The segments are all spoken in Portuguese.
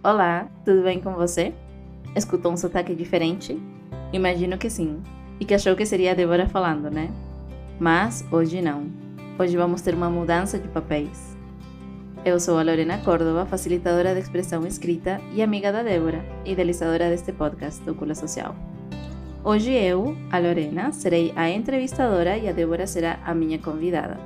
Olá, tudo bem com você? Escutou um sotaque diferente? Imagino que sim, e que achou que seria a Débora falando, né? Mas hoje não. Hoje vamos ter uma mudança de papéis. Eu sou a Lorena Córdova, facilitadora de expressão escrita e amiga da Débora, idealizadora deste podcast do Cula Social. Hoje eu, a Lorena, serei a entrevistadora e a Débora será a minha convidada.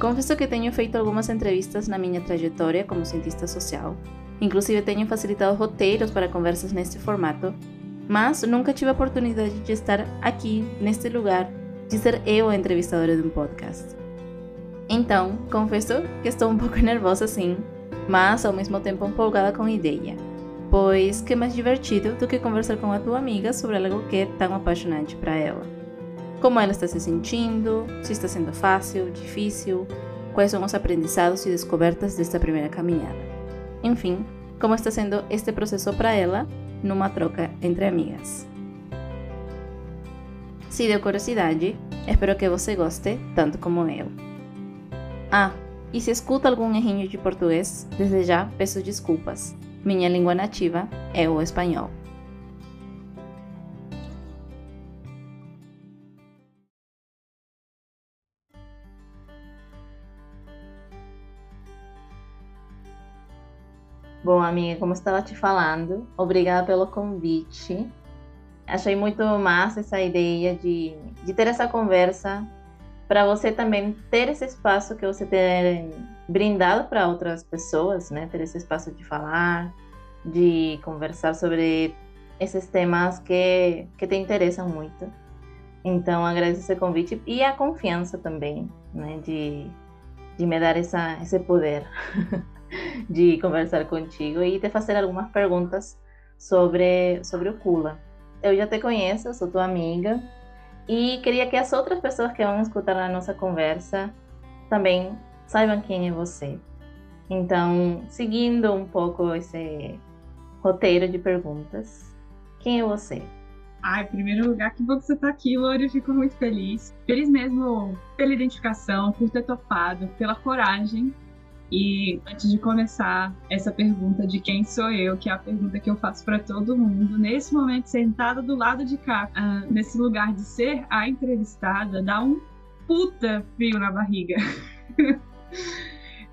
Confesso que tenho feito algumas entrevistas na minha trajetória como cientista social. Inclusive tenho facilitado roteiros para conversas neste formato, mas nunca tive a oportunidade de estar aqui, neste lugar, de ser eu a entrevistadora de um podcast. Então, confesso que estou um pouco nervosa sim, mas ao mesmo tempo empolgada com a ideia. Pois que mais divertido do que conversar com a tua amiga sobre algo que é tão apaixonante para ela como ela está se sentindo, se está sendo fácil, difícil, quais são os aprendizados e descobertas desta primeira caminhada. Enfim, como está sendo este processo para ela numa troca entre amigas. Se deu curiosidade, espero que você goste tanto como eu. Ah, e se escuta algum errinho de português, desde já peço desculpas. Minha língua nativa é o espanhol. Bom, amiga, como estava te falando, obrigada pelo convite. Achei muito massa essa ideia de, de ter essa conversa para você também ter esse espaço que você tem brindado para outras pessoas, né? Ter esse espaço de falar, de conversar sobre esses temas que, que te interessam muito. Então, agradeço esse convite e a confiança também, né? De, de me dar essa, esse poder. de conversar contigo e te fazer algumas perguntas sobre, sobre o Kula. Eu já te conheço, sou tua amiga e queria que as outras pessoas que vão escutar a nossa conversa também saibam quem é você. Então, seguindo um pouco esse roteiro de perguntas, quem é você? Ai, em primeiro lugar, que bom que você está aqui, Lore. Fico muito feliz. Feliz mesmo pela identificação, por ter topado, pela coragem e antes de começar essa pergunta de quem sou eu, que é a pergunta que eu faço para todo mundo, nesse momento sentada do lado de cá, uh, nesse lugar de ser a entrevistada, dá um puta frio na barriga.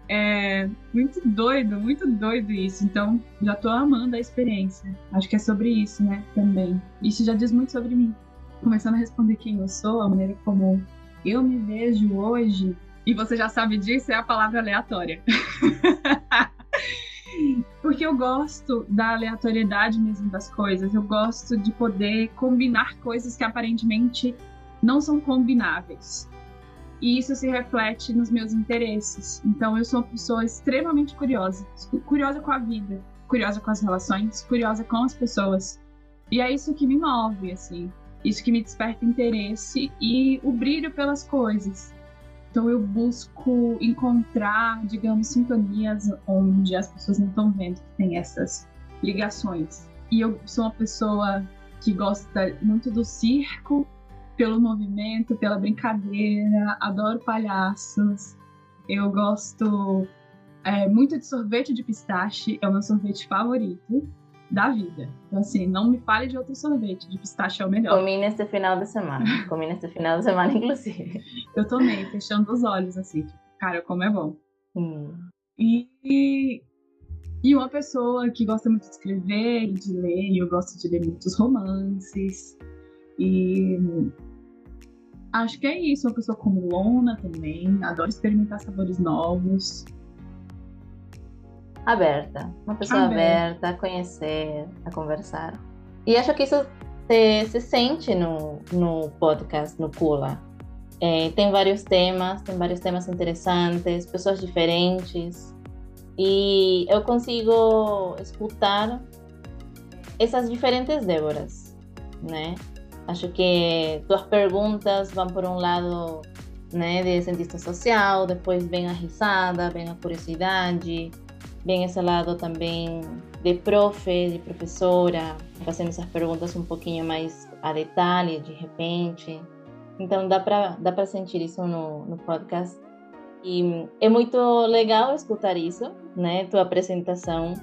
é muito doido, muito doido isso. Então, já tô amando a experiência. Acho que é sobre isso, né, também. Isso já diz muito sobre mim. Começando a responder quem eu sou, a maneira como eu me vejo hoje, e você já sabe disso, é a palavra aleatória. Porque eu gosto da aleatoriedade mesmo das coisas. Eu gosto de poder combinar coisas que aparentemente não são combináveis. E isso se reflete nos meus interesses. Então eu sou uma pessoa extremamente curiosa, curiosa com a vida, curiosa com as relações, curiosa com as pessoas. E é isso que me move, assim. Isso que me desperta interesse e o brilho pelas coisas. Então eu busco encontrar, digamos, sintonias onde as pessoas não estão vendo que tem essas ligações. E eu sou uma pessoa que gosta muito do circo, pelo movimento, pela brincadeira, adoro palhaços. Eu gosto é, muito de sorvete de pistache, é o meu sorvete favorito da vida. Então, assim, não me fale de outro sorvete, de pistache é o melhor. Comi nesse final de semana. Comi nesse final de semana, inclusive. Eu tomei, fechando os olhos, assim, tipo, cara, como é bom. Hum. E, e uma pessoa que gosta muito de escrever e de ler, e eu gosto de ler muitos romances. E acho que é isso, uma pessoa como Lona também, adoro experimentar sabores novos aberta. Uma pessoa aberta. aberta a conhecer, a conversar. E acho que isso se, se sente no, no podcast, no Kula. É, tem vários temas, tem vários temas interessantes, pessoas diferentes. E eu consigo escutar essas diferentes Déboras, né? Acho que tuas perguntas vão por um lado né, de cientista social, depois vem a risada, vem a curiosidade, vem esse lado também de profe, de professora, fazendo essas perguntas um pouquinho mais a detalhe, de repente. Então dá para dá para sentir isso no, no podcast. E é muito legal escutar isso, né? Tua apresentação,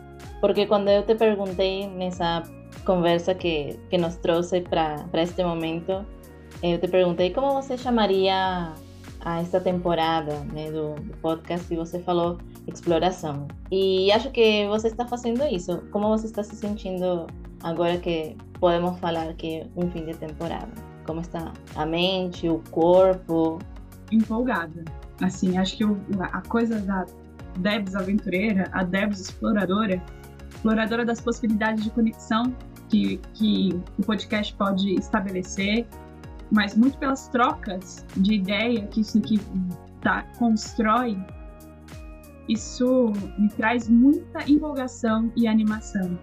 porque quando eu te perguntei nessa conversa que, que nos trouxe para este momento, eu te perguntei como você chamaria a esta temporada né, do, do podcast e você falou exploração. E acho que você está fazendo isso. Como você está se sentindo agora que podemos falar que um fim de temporada? Como está a mente, o corpo? Empolgada. Assim, acho que a coisa da Debs aventureira, a Debs exploradora, exploradora das possibilidades de conexão que, que o podcast pode estabelecer, mas muito pelas trocas de ideia que isso aqui tá, constrói, isso me traz muita empolgação e animação.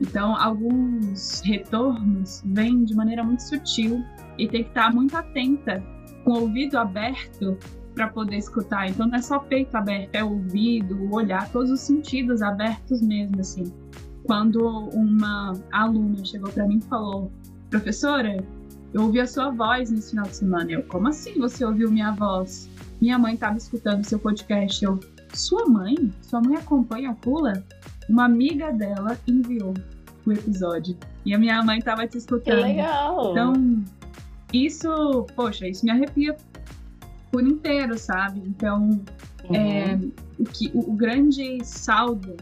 Então, alguns retornos vêm de maneira muito sutil e tem que estar muito atenta, com o ouvido aberto para poder escutar. Então, não é só peito aberto, é ouvido, olhar, todos os sentidos abertos mesmo, assim. Quando uma aluna chegou para mim e falou: "Professora, eu ouvi a sua voz nesse final de semana". Eu: "Como assim você ouviu minha voz?" Minha mãe estava escutando seu podcast. Eu: "Sua mãe? Sua mãe acompanha a Pula?" Uma amiga dela enviou o episódio. E a minha mãe estava te escutando. Que legal! Então, isso, poxa, isso me arrepia por inteiro, sabe? Então, uhum. é, o, que, o, o, grande saldo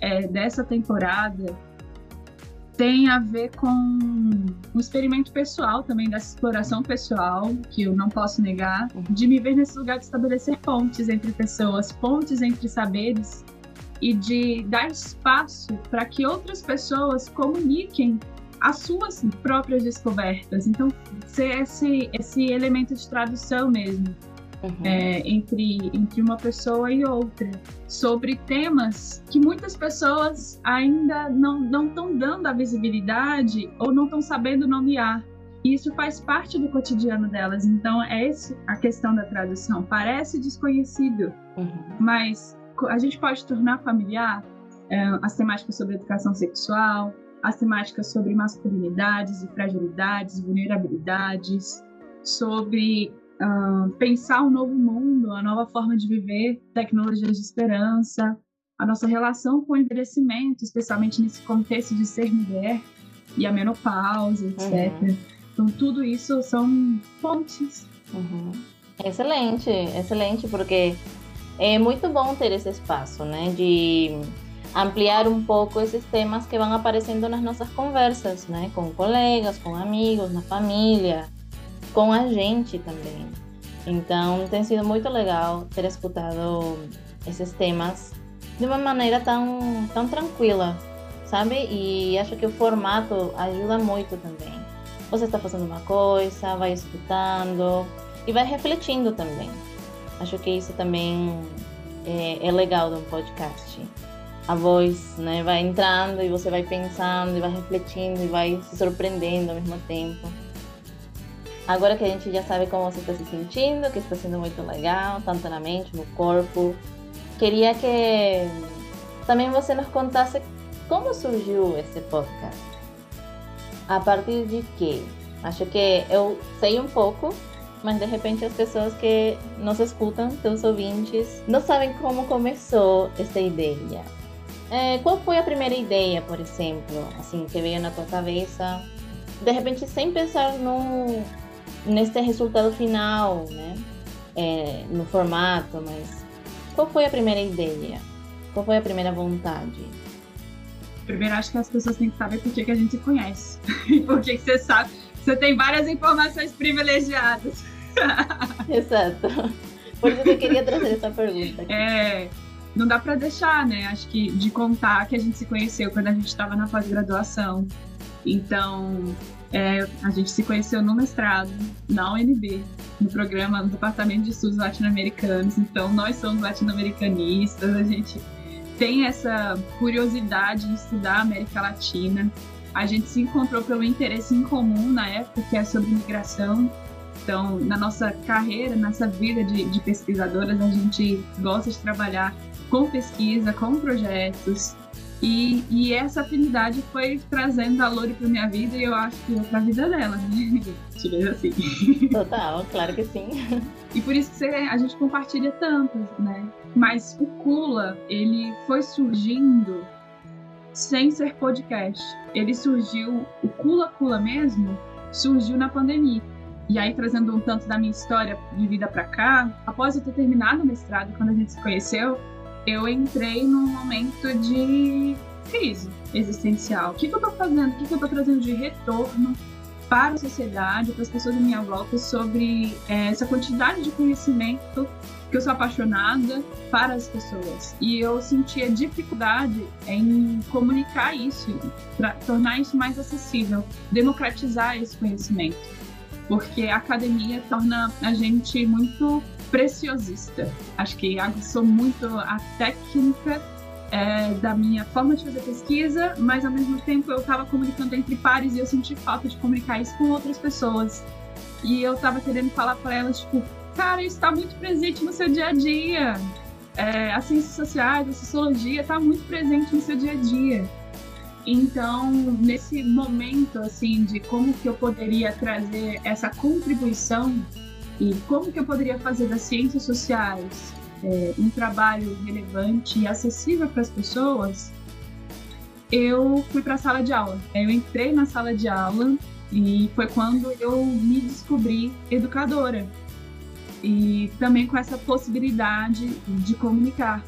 é, dessa temporada tem a ver com um experimento pessoal também, dessa exploração pessoal, que eu não posso negar, de me ver nesse lugar de estabelecer pontes entre pessoas, pontes entre saberes e de dar espaço para que outras pessoas comuniquem as suas próprias descobertas. Então, ser esse, esse elemento de tradução mesmo. Uhum. É, entre, entre uma pessoa e outra, sobre temas que muitas pessoas ainda não estão dando a visibilidade ou não estão sabendo nomear. E isso faz parte do cotidiano delas. Então, é essa a questão da tradução. Parece desconhecido, uhum. mas a gente pode tornar familiar é, as temáticas sobre educação sexual, as temáticas sobre masculinidades e fragilidades, vulnerabilidades, sobre uh, pensar um novo mundo, a nova forma de viver, tecnologias de esperança, a nossa relação com o envelhecimento, especialmente nesse contexto de ser mulher e a menopausa, etc. Uhum. Então, tudo isso são pontes. Uhum. Excelente, excelente, porque é muito bom ter esse espaço, né, de ampliar um pouco esses temas que vão aparecendo nas nossas conversas, né, com colegas, com amigos, na família, com a gente também. Então, tem sido muito legal ter escutado esses temas de uma maneira tão, tão tranquila, sabe? E acho que o formato ajuda muito também. Você está fazendo uma coisa, vai escutando e vai refletindo também. Acho que isso também é, é legal de um podcast. A voz né, vai entrando e você vai pensando e vai refletindo e vai se surpreendendo ao mesmo tempo. Agora que a gente já sabe como você está se sentindo, que está sendo muito legal, tanto na mente, no corpo, queria que também você nos contasse como surgiu esse podcast. A partir de quê? Acho que eu sei um pouco, mas de repente as pessoas que nos escutam, seus ouvintes, não sabem como começou essa ideia. É, qual foi a primeira ideia, por exemplo, assim, que veio na tua cabeça? De repente, sem pensar no, nesse resultado final, né? É, no formato, mas qual foi a primeira ideia? Qual foi a primeira vontade? Primeiro, acho que as pessoas têm que saber por que, que a gente se conhece. E por que, que você sabe. Você tem várias informações privilegiadas. Exato. Por isso que eu queria trazer essa pergunta. Aqui. É, não dá para deixar, né? Acho que de contar que a gente se conheceu quando a gente estava na pós-graduação. Então, é, a gente se conheceu no mestrado, na UNB, no programa, no Departamento de Estudos Latino-Americanos. Então, nós somos latino-americanistas, a gente tem essa curiosidade de estudar a América Latina. A gente se encontrou pelo interesse em comum na época, que é sobre migração. Então, na nossa carreira, nessa vida de, de pesquisadoras, a gente gosta de trabalhar com pesquisa, com projetos. E, e essa afinidade foi trazendo a Lori para minha vida e eu acho que para a vida dela, né? Tirei assim. Total, claro que sim. E por isso que a gente compartilha tanto, né? Mas o Kula, ele foi surgindo sem ser podcast. Ele surgiu, o Kula Kula mesmo, surgiu na pandemia. E aí, trazendo um tanto da minha história de vida para cá, após eu ter terminado o mestrado, quando a gente se conheceu, eu entrei num momento de crise existencial. O que, que eu tô fazendo? O que, que eu tô trazendo de retorno para a sociedade, para as pessoas à minha volta sobre é, essa quantidade de conhecimento que eu sou apaixonada para as pessoas. E eu sentia dificuldade em comunicar isso, para tornar isso mais acessível, democratizar esse conhecimento. Porque a academia torna a gente muito preciosista. Acho que aguçou muito a técnica é, da minha forma de fazer pesquisa, mas ao mesmo tempo eu estava comunicando entre pares e eu senti falta de comunicar isso com outras pessoas. E eu estava querendo falar para elas, tipo, cara, isso está muito presente no seu dia a dia. É, as ciências sociais, a sociologia está muito presente no seu dia a dia. Então, nesse momento, assim, de como que eu poderia trazer essa contribuição e como que eu poderia fazer das ciências sociais é, um trabalho relevante e acessível para as pessoas, eu fui para a sala de aula. Eu entrei na sala de aula e foi quando eu me descobri educadora. E também com essa possibilidade de comunicar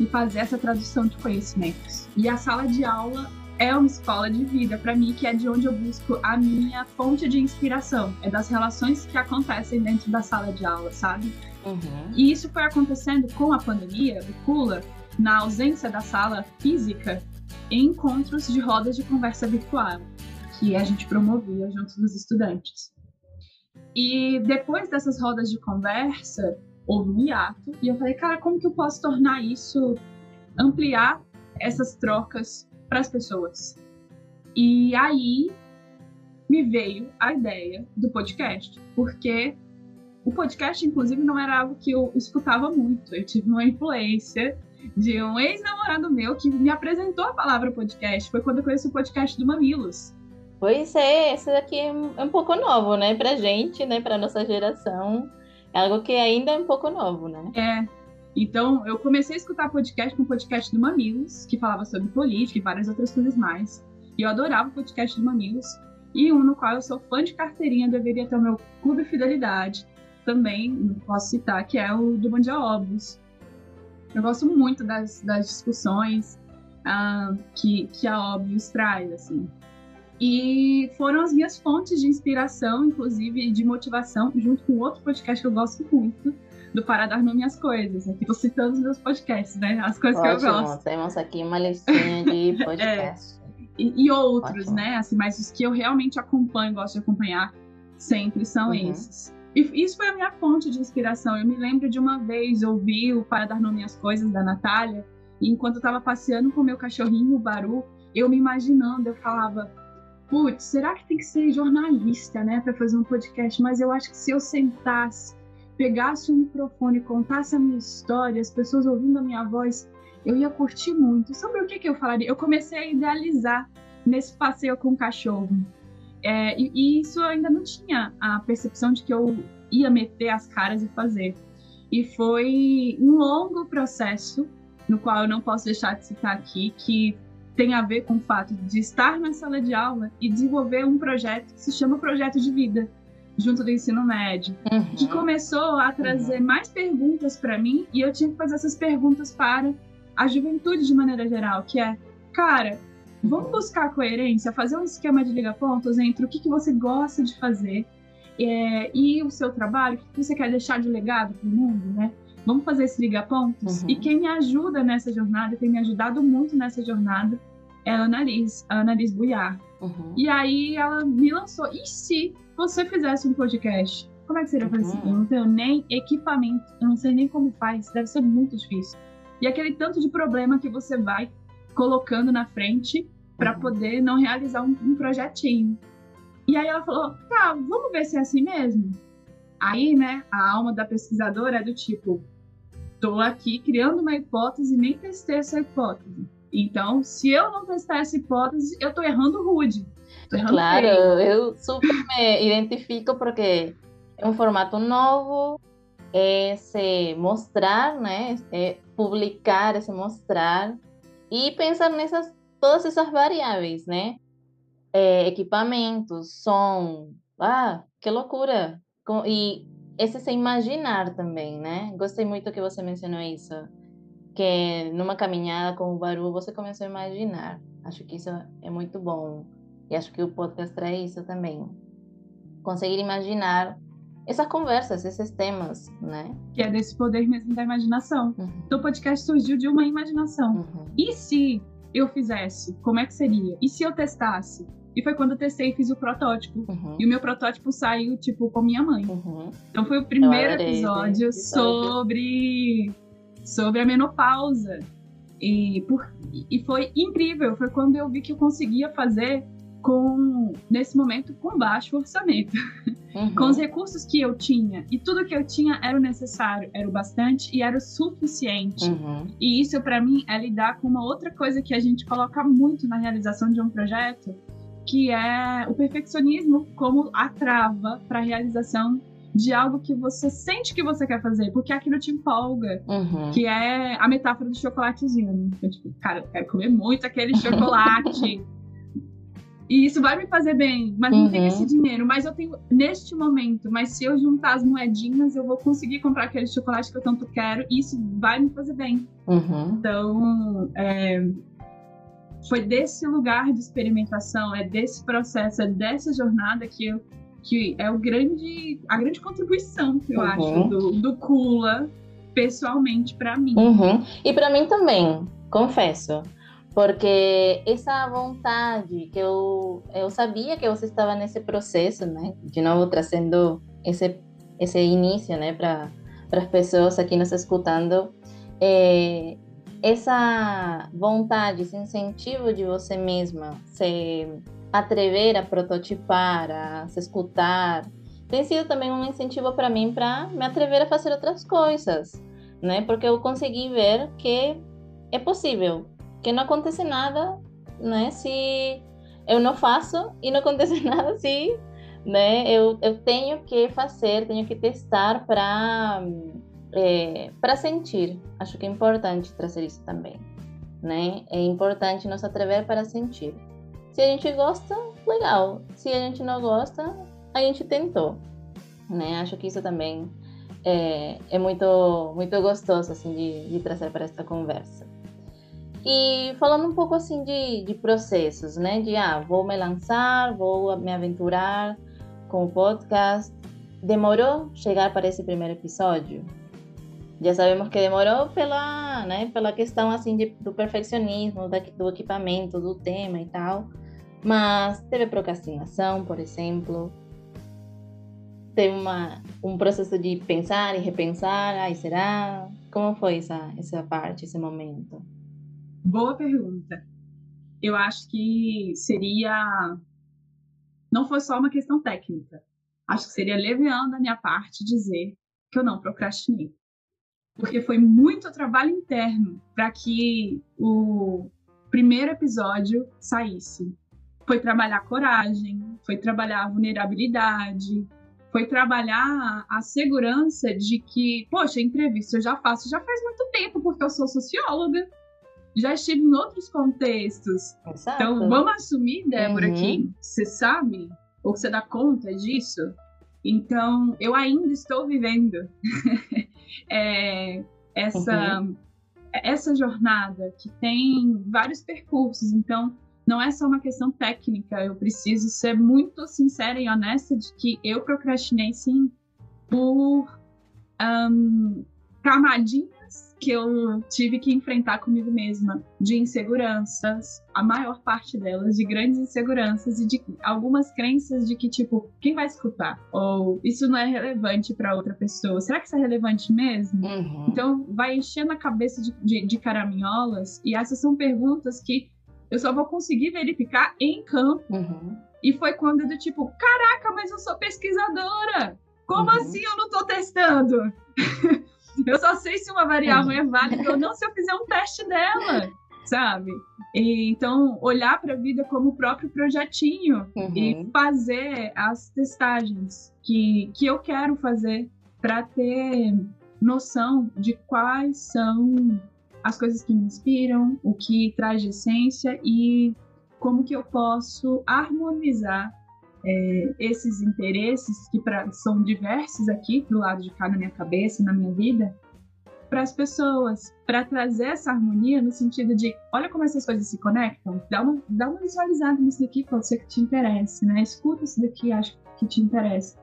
e fazer essa tradução de conhecimentos. E a sala de aula é uma escola de vida para mim, que é de onde eu busco a minha fonte de inspiração. É das relações que acontecem dentro da sala de aula, sabe? Uhum. E isso foi acontecendo com a pandemia do Kula, na ausência da sala física, em encontros de rodas de conversa virtual, que a gente promovia junto dos estudantes. E depois dessas rodas de conversa, houve um hiato, e eu falei, cara, como que eu posso tornar isso, ampliar essas trocas para as pessoas? E aí me veio a ideia do podcast, porque o podcast, inclusive, não era algo que eu escutava muito. Eu tive uma influência de um ex-namorado meu que me apresentou a palavra podcast. Foi quando eu conheci o podcast do Mamilos. Pois é, esse daqui é um pouco novo, né? Pra gente, né? Pra nossa geração. É algo que ainda é um pouco novo, né? É. Então, eu comecei a escutar podcast com o podcast do Mamilos, que falava sobre política e várias outras coisas mais. E eu adorava o podcast do Mamilos. E um no qual eu sou fã de carteirinha, deveria ter o meu Clube Fidelidade também posso citar, que é o do Bom Dia Óbvios. Eu gosto muito das, das discussões uh, que, que a Óbvios traz, assim. E foram as minhas fontes de inspiração, inclusive de motivação, junto com outro podcast que eu gosto muito, do Para Dar Nome às Coisas. Aqui tô citando os meus podcasts, né? As coisas Ótimo, que eu gosto. Temos aqui uma listinha de podcasts. é. e, e, outros, Ótimo. né? Assim, mas os que eu realmente acompanho, gosto de acompanhar sempre são uhum. esses. E isso foi a minha fonte de inspiração. Eu me lembro de uma vez ouvir o Para Dar Nome às Coisas da Natália, e enquanto eu estava passeando com o meu cachorrinho, o Baru, eu me imaginando, eu falava, putz, será que tem que ser jornalista, né, para fazer um podcast? Mas eu acho que se eu sentasse, pegasse um microfone, contasse a minha história, as pessoas ouvindo a minha voz, eu ia curtir muito. Sobre o que, que eu falaria? Eu comecei a idealizar nesse passeio com o cachorro. É, e, e, isso eu ainda não tinha a percepção de que eu ia meter as caras e fazer. E foi um longo processo, no qual eu não posso deixar de citar aqui, que tem a ver com o fato de estar na sala de aula e desenvolver um projeto que se chama Projeto de Vida, junto do ensino médio, uhum. que começou a trazer uhum. mais perguntas para mim e eu tinha que fazer essas perguntas para a juventude de maneira geral, que é, cara, Vamos buscar coerência, fazer um esquema de liga-pontos entre o que, que você gosta de fazer é, e o seu trabalho, o que você quer deixar de legado para o mundo, né? Vamos fazer esse liga-pontos? Uhum. E quem me ajuda nessa jornada, tem me ajudado muito nessa jornada, é a Annalise, a Annalise Buiar. Uhum. E aí ela me lançou, e se você fizesse um podcast? Como é que seria fazer uhum. Eu não tenho nem equipamento, eu não sei nem como faz, deve ser muito difícil. E aquele tanto de problema que você vai colocando na frente para poder não realizar um, um, projetinho. E aí ela falou: tá, vamos ver se é assim mesmo. Aí, né, a alma da pesquisadora é do tipo: tô aqui criando uma hipótese, nem testei essa hipótese. Então, se eu não testar essa hipótese, eu tô errando rude. Claro, eu super me identifico porque é um formato novo, é se mostrar, né? É publicar, é se mostrar e pensar nessas todas essas variáveis, né? É, equipamentos, som, ah, que loucura! E esse se imaginar também, né? Gostei muito que você mencionou isso, que numa caminhada com o Baru você começou a imaginar. Acho que isso é muito bom e acho que o podcast traz isso também. Conseguir imaginar essas conversas, esses temas, né? Que é desse poder mesmo da imaginação. Uhum. Então o podcast surgiu de uma imaginação. Uhum. E se eu fizesse? Como é que seria? E se eu testasse? E foi quando eu testei e fiz o protótipo. Uhum. E o meu protótipo saiu, tipo, com minha mãe. Uhum. Então foi o primeiro episódio sobre, sobre a menopausa. E, por, e foi incrível. Foi quando eu vi que eu conseguia fazer com nesse momento com baixo orçamento, uhum. com os recursos que eu tinha e tudo que eu tinha era o necessário, era o bastante e era o suficiente. Uhum. E isso para mim é lidar com uma outra coisa que a gente coloca muito na realização de um projeto, que é o perfeccionismo como a trava para a realização de algo que você sente que você quer fazer, porque aquilo te empolga, uhum. que é a metáfora do chocolatezinho. Né? Eu, tipo, cara, eu quero comer muito aquele chocolate. E isso vai me fazer bem, mas uhum. não tenho esse dinheiro. Mas eu tenho neste momento. Mas se eu juntar as moedinhas, eu vou conseguir comprar aquele chocolate que eu tanto quero. E isso vai me fazer bem. Uhum. Então, é, foi desse lugar de experimentação, é desse processo, é dessa jornada que eu que é o grande, a grande contribuição, eu uhum. acho, do, do Kula pessoalmente para mim. Uhum. E para mim também, confesso porque essa vontade que eu eu sabia que você estava nesse processo, né? De novo trazendo esse esse início, né, para para as pessoas aqui nos escutando, é, essa vontade, esse incentivo de você mesma se atrever a prototipar, a se escutar, tem sido também um incentivo para mim para me atrever a fazer outras coisas, né? Porque eu consegui ver que é possível, que não acontece nada, né? Se eu não faço e não acontece nada se, né? Eu, eu tenho que fazer, tenho que testar para é, para sentir. Acho que é importante trazer isso também, né? É importante nos atrever para sentir. Se a gente gosta, legal. Se a gente não gosta, a gente tentou, né? Acho que isso também é, é muito muito gostoso assim de, de trazer para esta conversa. E falando um pouco assim de, de processos, né? De ah, vou me lançar, vou me aventurar com o podcast. Demorou chegar para esse primeiro episódio? Já sabemos que demorou pela, né, pela questão assim de, do perfeccionismo, da, do equipamento, do tema e tal. Mas teve procrastinação, por exemplo. Teve uma, um processo de pensar e repensar. Ai, será? Como foi essa, essa parte, esse momento? Boa pergunta. Eu acho que seria. Não foi só uma questão técnica. Acho que seria leviano da minha parte dizer que eu não procrastinei. Porque foi muito trabalho interno para que o primeiro episódio saísse. Foi trabalhar coragem, foi trabalhar a vulnerabilidade, foi trabalhar a segurança de que, poxa, entrevista eu já faço já faz muito tempo, porque eu sou socióloga já estive em outros contextos. Exato. Então, vamos assumir, Débora, uhum. que você sabe, ou você dá conta disso. Então, eu ainda estou vivendo é, essa, uhum. essa jornada que tem vários percursos. Então, não é só uma questão técnica. Eu preciso ser muito sincera e honesta de que eu procrastinei, sim, por um, camadinhas que eu tive que enfrentar comigo mesma de inseguranças, a maior parte delas de grandes inseguranças e de algumas crenças de que tipo, quem vai escutar? Ou isso não é relevante para outra pessoa. Será que isso é relevante mesmo? Uhum. Então vai enchendo a cabeça de, de, de caraminholas e essas são perguntas que eu só vou conseguir verificar em campo. Uhum. E foi quando do tipo, caraca, mas eu sou pesquisadora. Como uhum. assim eu não tô testando? Eu só sei se uma variável é válida ou não se eu fizer um teste dela. sabe? E, então, olhar para a vida como o próprio projetinho uhum. e fazer as testagens que, que eu quero fazer para ter noção de quais são as coisas que me inspiram, o que traz de essência e como que eu posso harmonizar é, esses interesses que pra, são diversos aqui do lado de cá na minha cabeça, na minha vida, para as pessoas, para trazer essa harmonia no sentido de, olha como essas coisas se conectam, dá uma, dá uma visualizada nisso daqui, pode ser que te interesse, né? Escuta isso daqui, acho que te interessa.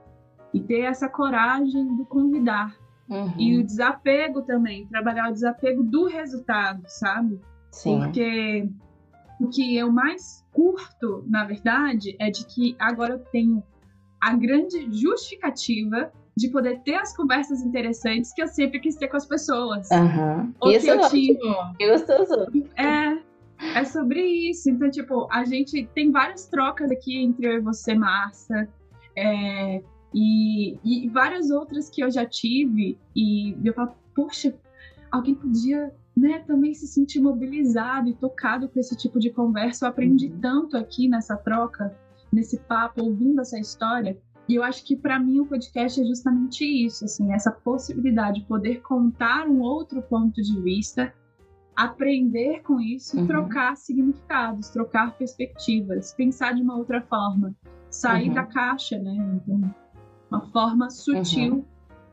E ter essa coragem do convidar. Uhum. E o desapego também, trabalhar o desapego do resultado, sabe? Sim. Porque o que eu mais curto, na verdade, é de que agora eu tenho a grande justificativa de poder ter as conversas interessantes que eu sempre quis ter com as pessoas. Uhum. Isso é ótimo. Que gostoso. É, é sobre isso. Então, tipo, a gente tem várias trocas aqui entre eu e você, Márcia. É, e, e várias outras que eu já tive. E eu falo, poxa, alguém podia né, também se sentir mobilizado e tocado com esse tipo de conversa. Eu aprendi uhum. tanto aqui nessa troca, nesse papo, ouvindo essa história. E eu acho que para mim o podcast é justamente isso, assim, essa possibilidade de poder contar um outro ponto de vista, aprender com isso uhum. trocar significados, trocar perspectivas, pensar de uma outra forma, sair uhum. da caixa, né? Então, uma forma sutil uhum.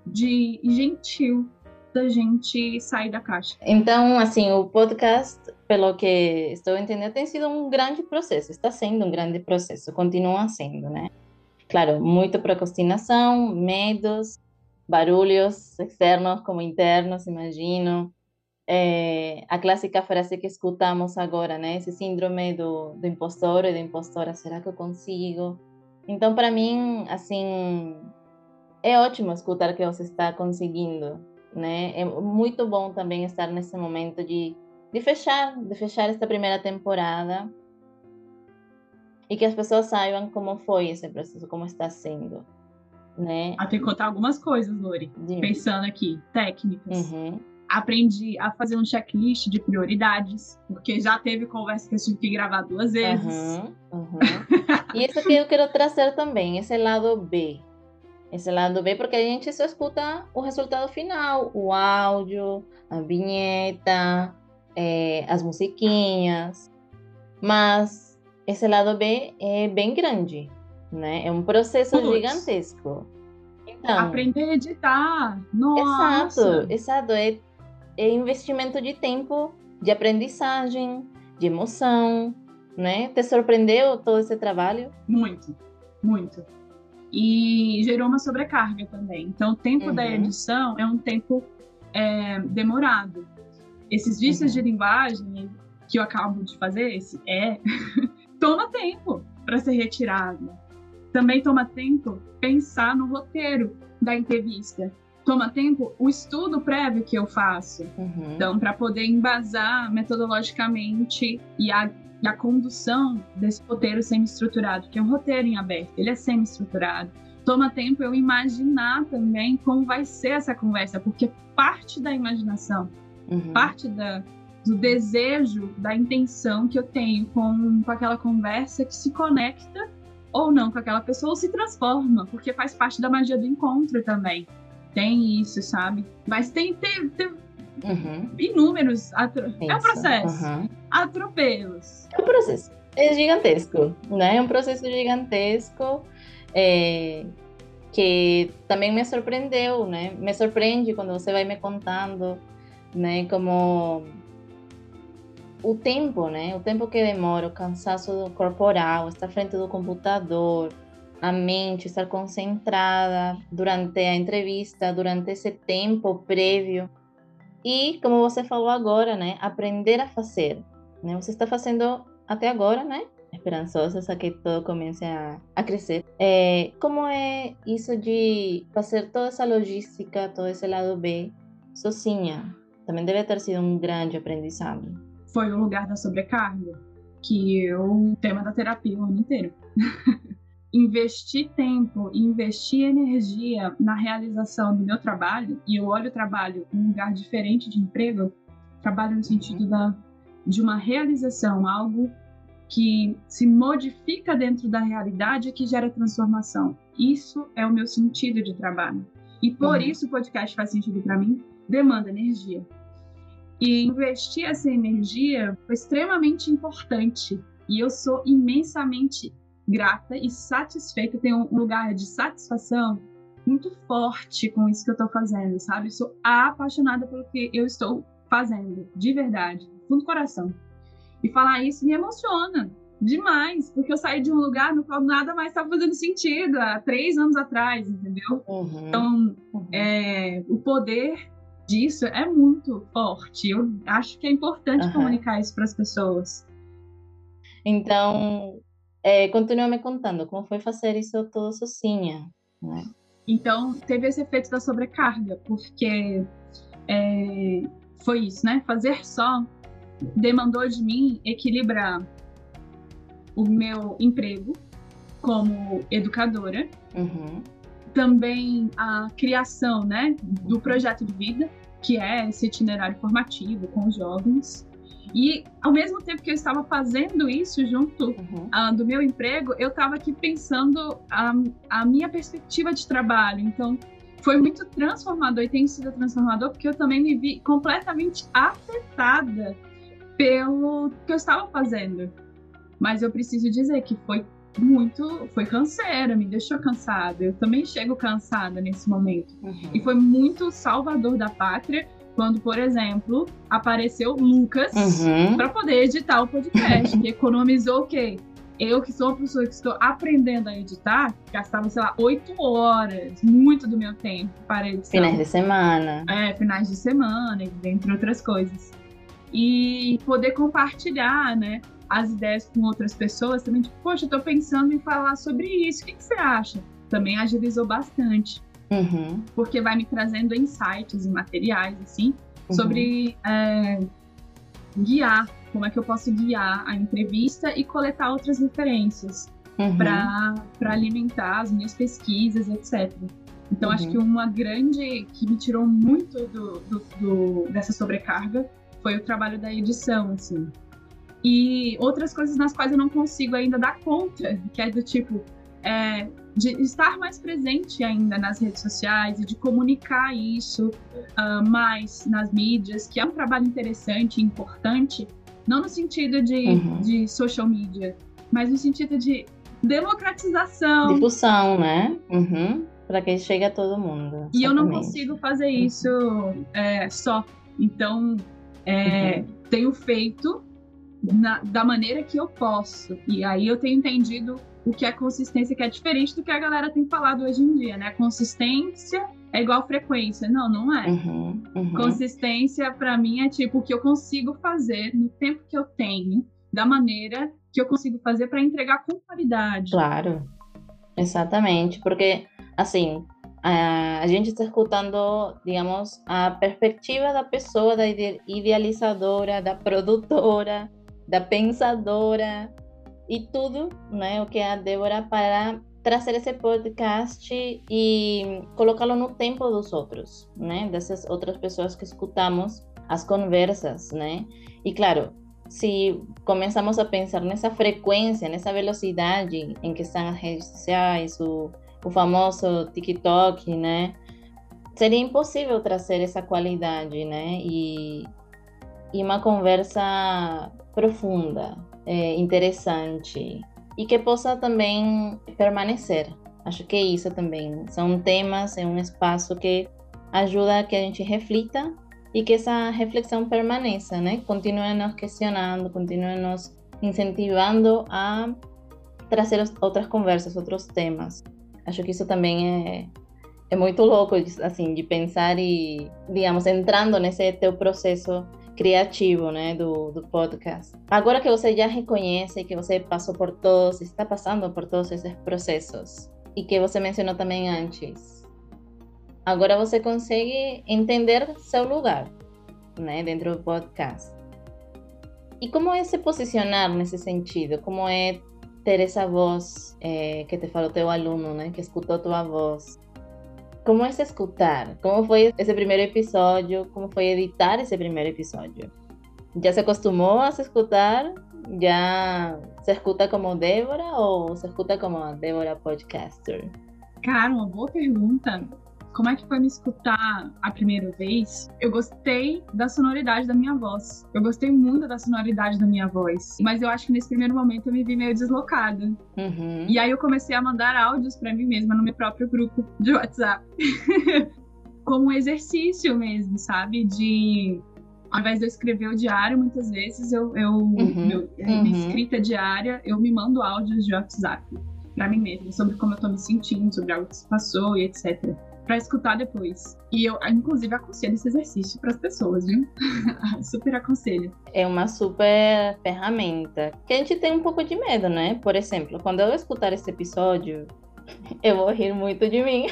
de gentil da gente sair da caixa. Então, assim, o podcast, pelo que estou entendendo, tem sido um grande processo, está sendo um grande processo, continua sendo, né? Claro, muita procrastinação, medos, barulhos externos como internos, imagino. É, a clássica frase que escutamos agora, né? Esse síndrome do, do impostor e da impostora, será que eu consigo? Então, para mim, assim, é ótimo escutar que você está conseguindo, né? É muito bom também estar nesse momento de, de fechar, de fechar esta primeira temporada e que as pessoas saibam como foi esse processo, como está sendo, né? Até contar algumas coisas, Lori. Pensando aqui, técnicas. Uhum. Aprendi a fazer um checklist de prioridades, porque já teve conversa que eu tive que gravar duas vezes. Uhum, uhum. e isso que eu quero trazer também, esse lado B. Esse lado B, porque a gente só escuta o resultado final, o áudio, a vinheta, é, as musiquinhas. Mas esse lado B é bem grande, né? É um processo Puts. gigantesco. Então, Aprender a editar. Nossa. Exato, exato. É, é investimento de tempo, de aprendizagem, de emoção, né? Te surpreendeu todo esse trabalho? Muito, muito. E gerou uma sobrecarga também. Então, o tempo uhum. da edição é um tempo é, demorado. Esses vícios uhum. de linguagem que eu acabo de fazer, esse é, toma tempo para ser retirado. Também toma tempo pensar no roteiro da entrevista. Toma tempo o estudo prévio que eu faço. Uhum. Então, para poder embasar metodologicamente e a, e a condução desse roteiro semi-estruturado, que é um roteiro em aberto, ele é semi-estruturado. Toma tempo eu imaginar também como vai ser essa conversa, porque parte da imaginação, uhum. parte da, do desejo, da intenção que eu tenho com, com aquela conversa que se conecta ou não com aquela pessoa ou se transforma, porque faz parte da magia do encontro também. Tem isso, sabe? Mas tem, tem, tem uhum. inúmeros. Atro... É um processo. Uhum. Atropelos. É um processo. É gigantesco, né? É um processo gigantesco. É, que também me surpreendeu, né? Me surpreende quando você vai me contando, né? Como o tempo, né? O tempo que demora, o cansaço corporal, estar frente do computador, a mente estar concentrada durante a entrevista, durante esse tempo prévio. E, como você falou agora, né? Aprender a fazer. Né? Você está fazendo até agora, né? Esperançosa, só que tudo comece a, a crescer. É, como é isso de fazer toda essa logística, todo esse lado B, sozinha? Também deve ter sido um grande aprendizado foi o lugar da sobrecarga, que eu, tema da terapia o ano inteiro. investir tempo, investir energia na realização do meu trabalho, e eu olho o trabalho em um lugar diferente de emprego, trabalho no sentido da de uma realização, algo que se modifica dentro da realidade e que gera transformação. Isso é o meu sentido de trabalho. E por uhum. isso o podcast faz sentido para mim, demanda energia. E investir essa energia foi extremamente importante. E eu sou imensamente grata e satisfeita, tenho um lugar de satisfação muito forte com isso que eu estou fazendo, sabe? Eu sou apaixonada pelo que eu estou fazendo, de verdade, fundo do coração. E falar isso me emociona demais, porque eu saí de um lugar no qual nada mais estava fazendo sentido há três anos atrás, entendeu? Uhum. Então, uhum. É, o poder disso é muito forte. Eu acho que é importante uhum. comunicar isso para as pessoas. Então, é, continua me contando como foi fazer isso todo sozinha, né? Então, teve esse efeito da sobrecarga, porque é, foi isso, né? Fazer só demandou de mim equilibrar o meu emprego como educadora, uhum. também a criação, né, do projeto de vida, que é esse itinerário formativo com os jovens, e ao mesmo tempo que eu estava fazendo isso junto uhum. uh, do meu emprego, eu estava aqui pensando a, a minha perspectiva de trabalho. Então, foi muito transformador e tem sido transformador porque eu também me vi completamente afetada pelo que eu estava fazendo. Mas eu preciso dizer que foi muito, foi canseira, me deixou cansada. Eu também chego cansada nesse momento. Uhum. E foi muito salvador da pátria quando, por exemplo, apareceu Lucas uhum. para poder editar o podcast, que economizou o quê? Eu, que sou uma pessoa que estou aprendendo a editar, gastava, sei lá, oito horas, muito do meu tempo para editar. Finais de semana. É, finais de semana, entre outras coisas. E poder compartilhar, né, as ideias com outras pessoas também, tipo, poxa, eu tô pensando em falar sobre isso, o que, que você acha? Também agilizou bastante. Uhum. Porque vai me trazendo insights e materiais, assim, uhum. sobre é, guiar, como é que eu posso guiar a entrevista e coletar outras referências uhum. para alimentar as minhas pesquisas, etc. Então, acho uhum. que uma grande que me tirou muito do, do, do, dessa sobrecarga foi o trabalho da edição, assim. E outras coisas nas quais eu não consigo ainda dar conta, que é do tipo, é, de estar mais presente ainda nas redes sociais e de comunicar isso uh, mais nas mídias, que é um trabalho interessante e importante, não no sentido de, uhum. de social media, mas no sentido de democratização. Difusão, né? Uhum. Para que chegue a todo mundo. E eu não consigo fazer uhum. isso é, só. Então, é, uhum. tenho feito na, da maneira que eu posso. E aí eu tenho entendido o que é consistência, que é diferente do que a galera tem falado hoje em dia, né? Consistência é igual frequência. Não, não é. Uhum, uhum. Consistência, para mim, é tipo o que eu consigo fazer no tempo que eu tenho, da maneira que eu consigo fazer para entregar com qualidade. Claro, exatamente. Porque, assim, a, a gente está escutando, digamos, a perspectiva da pessoa, da idealizadora, da produtora, da pensadora, e tudo, né, o que é a Débora para trazer esse podcast e colocá-lo no tempo dos outros, né, dessas outras pessoas que escutamos as conversas, né? E claro, se começamos a pensar nessa frequência, nessa velocidade em que estão as redes sociais, o, o famoso TikTok, né? Seria impossível trazer essa qualidade, né? E, e uma conversa profunda, é, interessante e que possa também permanecer. Acho que é isso também. São temas, é um espaço que ajuda a que a gente reflita e que essa reflexão permaneça, né? Continue nos questionando, continue nos incentivando a trazer outras conversas, outros temas. Acho que isso também é, é muito louco, assim, de pensar e, digamos, entrando nesse teu processo criativo, né, do, do podcast. Agora que você já reconhece que você passou por todos, está passando por todos esses processos e que você mencionou também antes, agora você consegue entender seu lugar, né, dentro do podcast. E como é se posicionar nesse sentido? Como é ter essa voz é, que te falou teu aluno, né, que escutou tua voz? Como é se escutar? Como foi esse primeiro episódio? Como foi editar esse primeiro episódio? ¿Ya se acostumbró a se escutar? ¿Ya se escuta como Débora ou se escuta como Débora Podcaster? Cara, uma boa pergunta. Como é que foi me escutar a primeira vez? Eu gostei da sonoridade da minha voz. Eu gostei muito da sonoridade da minha voz. Mas eu acho que nesse primeiro momento eu me vi meio deslocada. Uhum. E aí eu comecei a mandar áudios para mim mesma no meu próprio grupo de WhatsApp. Como um exercício mesmo, sabe? De ao invés de eu escrever o diário, muitas vezes eu, eu Uhum, meu, uhum. minha escrita diária, eu me mando áudios de WhatsApp para mim mesma, sobre como eu tô me sentindo, sobre algo que se passou e etc. Pra escutar depois. E eu, inclusive, aconselho esse exercício para as pessoas, viu? Super aconselho. É uma super ferramenta que a gente tem um pouco de medo, né? Por exemplo, quando eu escutar esse episódio, eu vou rir muito de mim.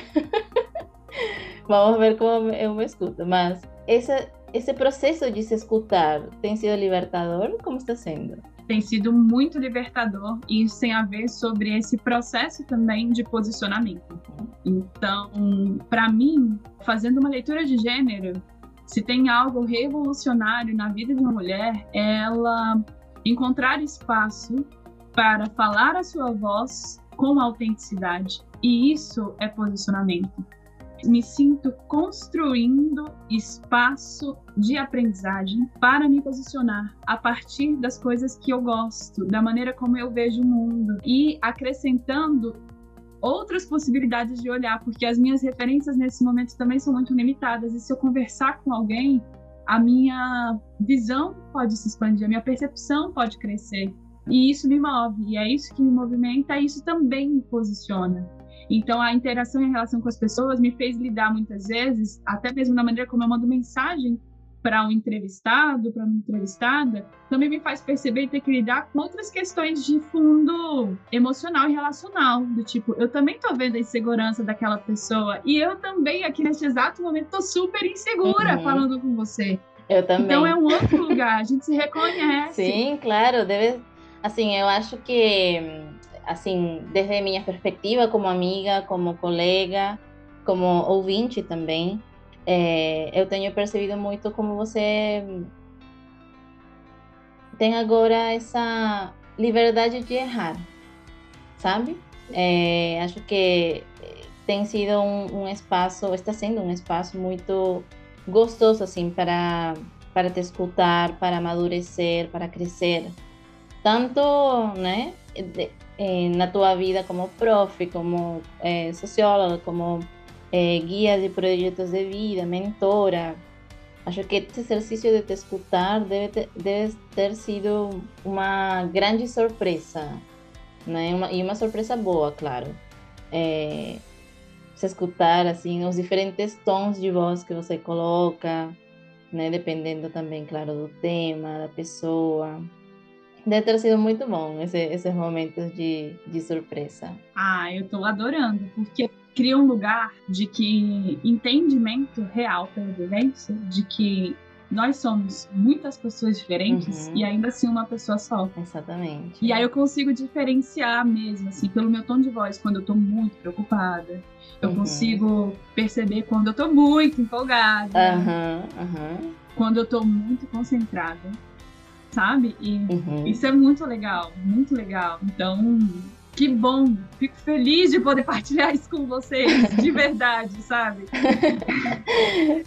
Vamos ver como eu me escuto. Mas esse, esse processo de se escutar tem sido libertador? Como está sendo? Tem sido muito libertador e isso tem a ver sobre esse processo também de posicionamento. Então, para mim, fazendo uma leitura de gênero, se tem algo revolucionário na vida de uma mulher, é ela encontrar espaço para falar a sua voz com autenticidade. E isso é posicionamento. Me sinto construindo espaço de aprendizagem para me posicionar a partir das coisas que eu gosto, da maneira como eu vejo o mundo e acrescentando outras possibilidades de olhar, porque as minhas referências nesse momento também são muito limitadas. E se eu conversar com alguém, a minha visão pode se expandir, a minha percepção pode crescer. E isso me move, e é isso que me movimenta, e isso também me posiciona. Então, a interação e a relação com as pessoas me fez lidar muitas vezes, até mesmo na maneira como eu mando mensagem para um entrevistado, para uma entrevistada, também me faz perceber e ter que lidar com outras questões de fundo emocional e relacional, do tipo, eu também tô vendo a insegurança daquela pessoa e eu também aqui neste exato momento tô super insegura Uhum. falando com você. Eu também. Então é um outro lugar, a gente se reconhece. Sim, claro, deve. Assim, eu acho que, assim, desde minha perspectiva como amiga, como colega, como ouvinte também, é, eu tenho percebido muito como você tem agora essa liberdade de errar, sabe? É, acho que tem sido um, um espaço, está sendo um espaço muito gostoso, assim, para, para te escutar, para amadurecer, para crescer. Tanto, né, de- tua vida como profe, como eh, socióloga, como eh, de projetos de vida, mentora. Acho que esse exercício de te escutar deve ter, deve ter sido uma grande surpresa, né? Uma, e uma surpresa boa, claro. É, se escutar assim os diferentes tons de voz que você coloca, né? Dependendo também, claro, do tema, da pessoa. Deve ter sido muito bom esse, esses momentos de, de surpresa. Ah, eu tô adorando, porque cria um lugar de que entendimento real pela vivência, de que nós somos muitas pessoas diferentes Uhum. e ainda assim uma pessoa só. Exatamente. E aí eu consigo diferenciar mesmo, assim, pelo meu tom de voz, quando eu tô muito preocupada. Eu Uhum. consigo perceber quando eu tô muito empolgada, Aham, aham. quando eu tô muito concentrada, sabe? E uhum. isso é muito legal, muito legal. Então, que bom! Fico feliz de poder partilhar isso com vocês, de verdade, sabe?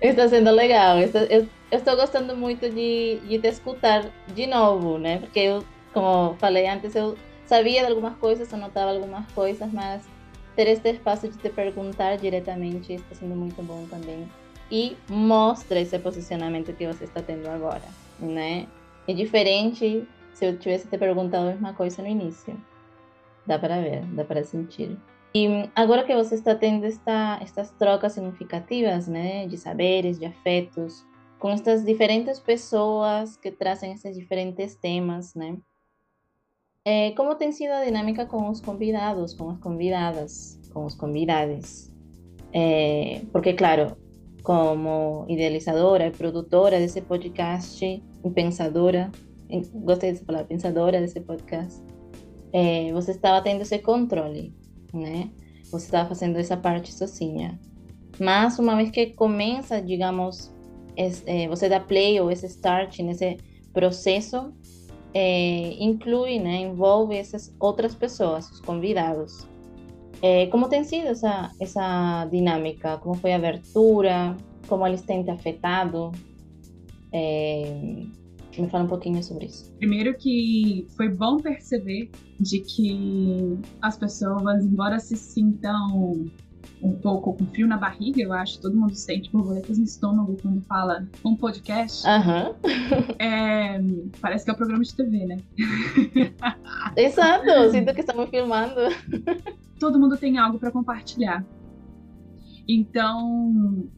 Está sendo legal. Eu, eu estou gostando muito de, de te escutar de novo, né? Porque eu, como falei antes, eu sabia de algumas coisas, anotava algumas coisas, mas ter este espaço de te perguntar diretamente está sendo muito bom também. E mostra esse posicionamento que você está tendo agora, né? É diferente se eu tivesse te perguntado a mesma coisa no início. Dá para ver, dá para sentir. E agora que você está tendo esta, estas trocas significativas, né, de saberes, de afetos, com estas diferentes pessoas que trazem esses diferentes temas, né? É, como tem sido a dinâmica com os convidados, com as convidadas, com os convidados? É, porque, claro, como idealizadora produtora desse podcast pensadora, gostei dessa palavra, pensadora desse podcast, é, você estava tendo esse controle, né? Você estava fazendo essa parte sozinha. Mas uma vez que começa, digamos, é, você dá play ou esse start nesse processo é, inclui, né, envolve essas outras pessoas, os convidados. É, como tem sido essa, essa dinâmica? Como foi a abertura? Como eles têm te afetado? É, me fala um pouquinho sobre isso. Primeiro que foi bom perceber de que as pessoas, embora se sintam um pouco com frio na barriga, eu acho. Todo mundo sente borboletas no estômago quando fala um podcast. Aham. É, parece que é um programa de TV, né? Exato, sinto que estamos filmando. Todo mundo tem algo para compartilhar. Então,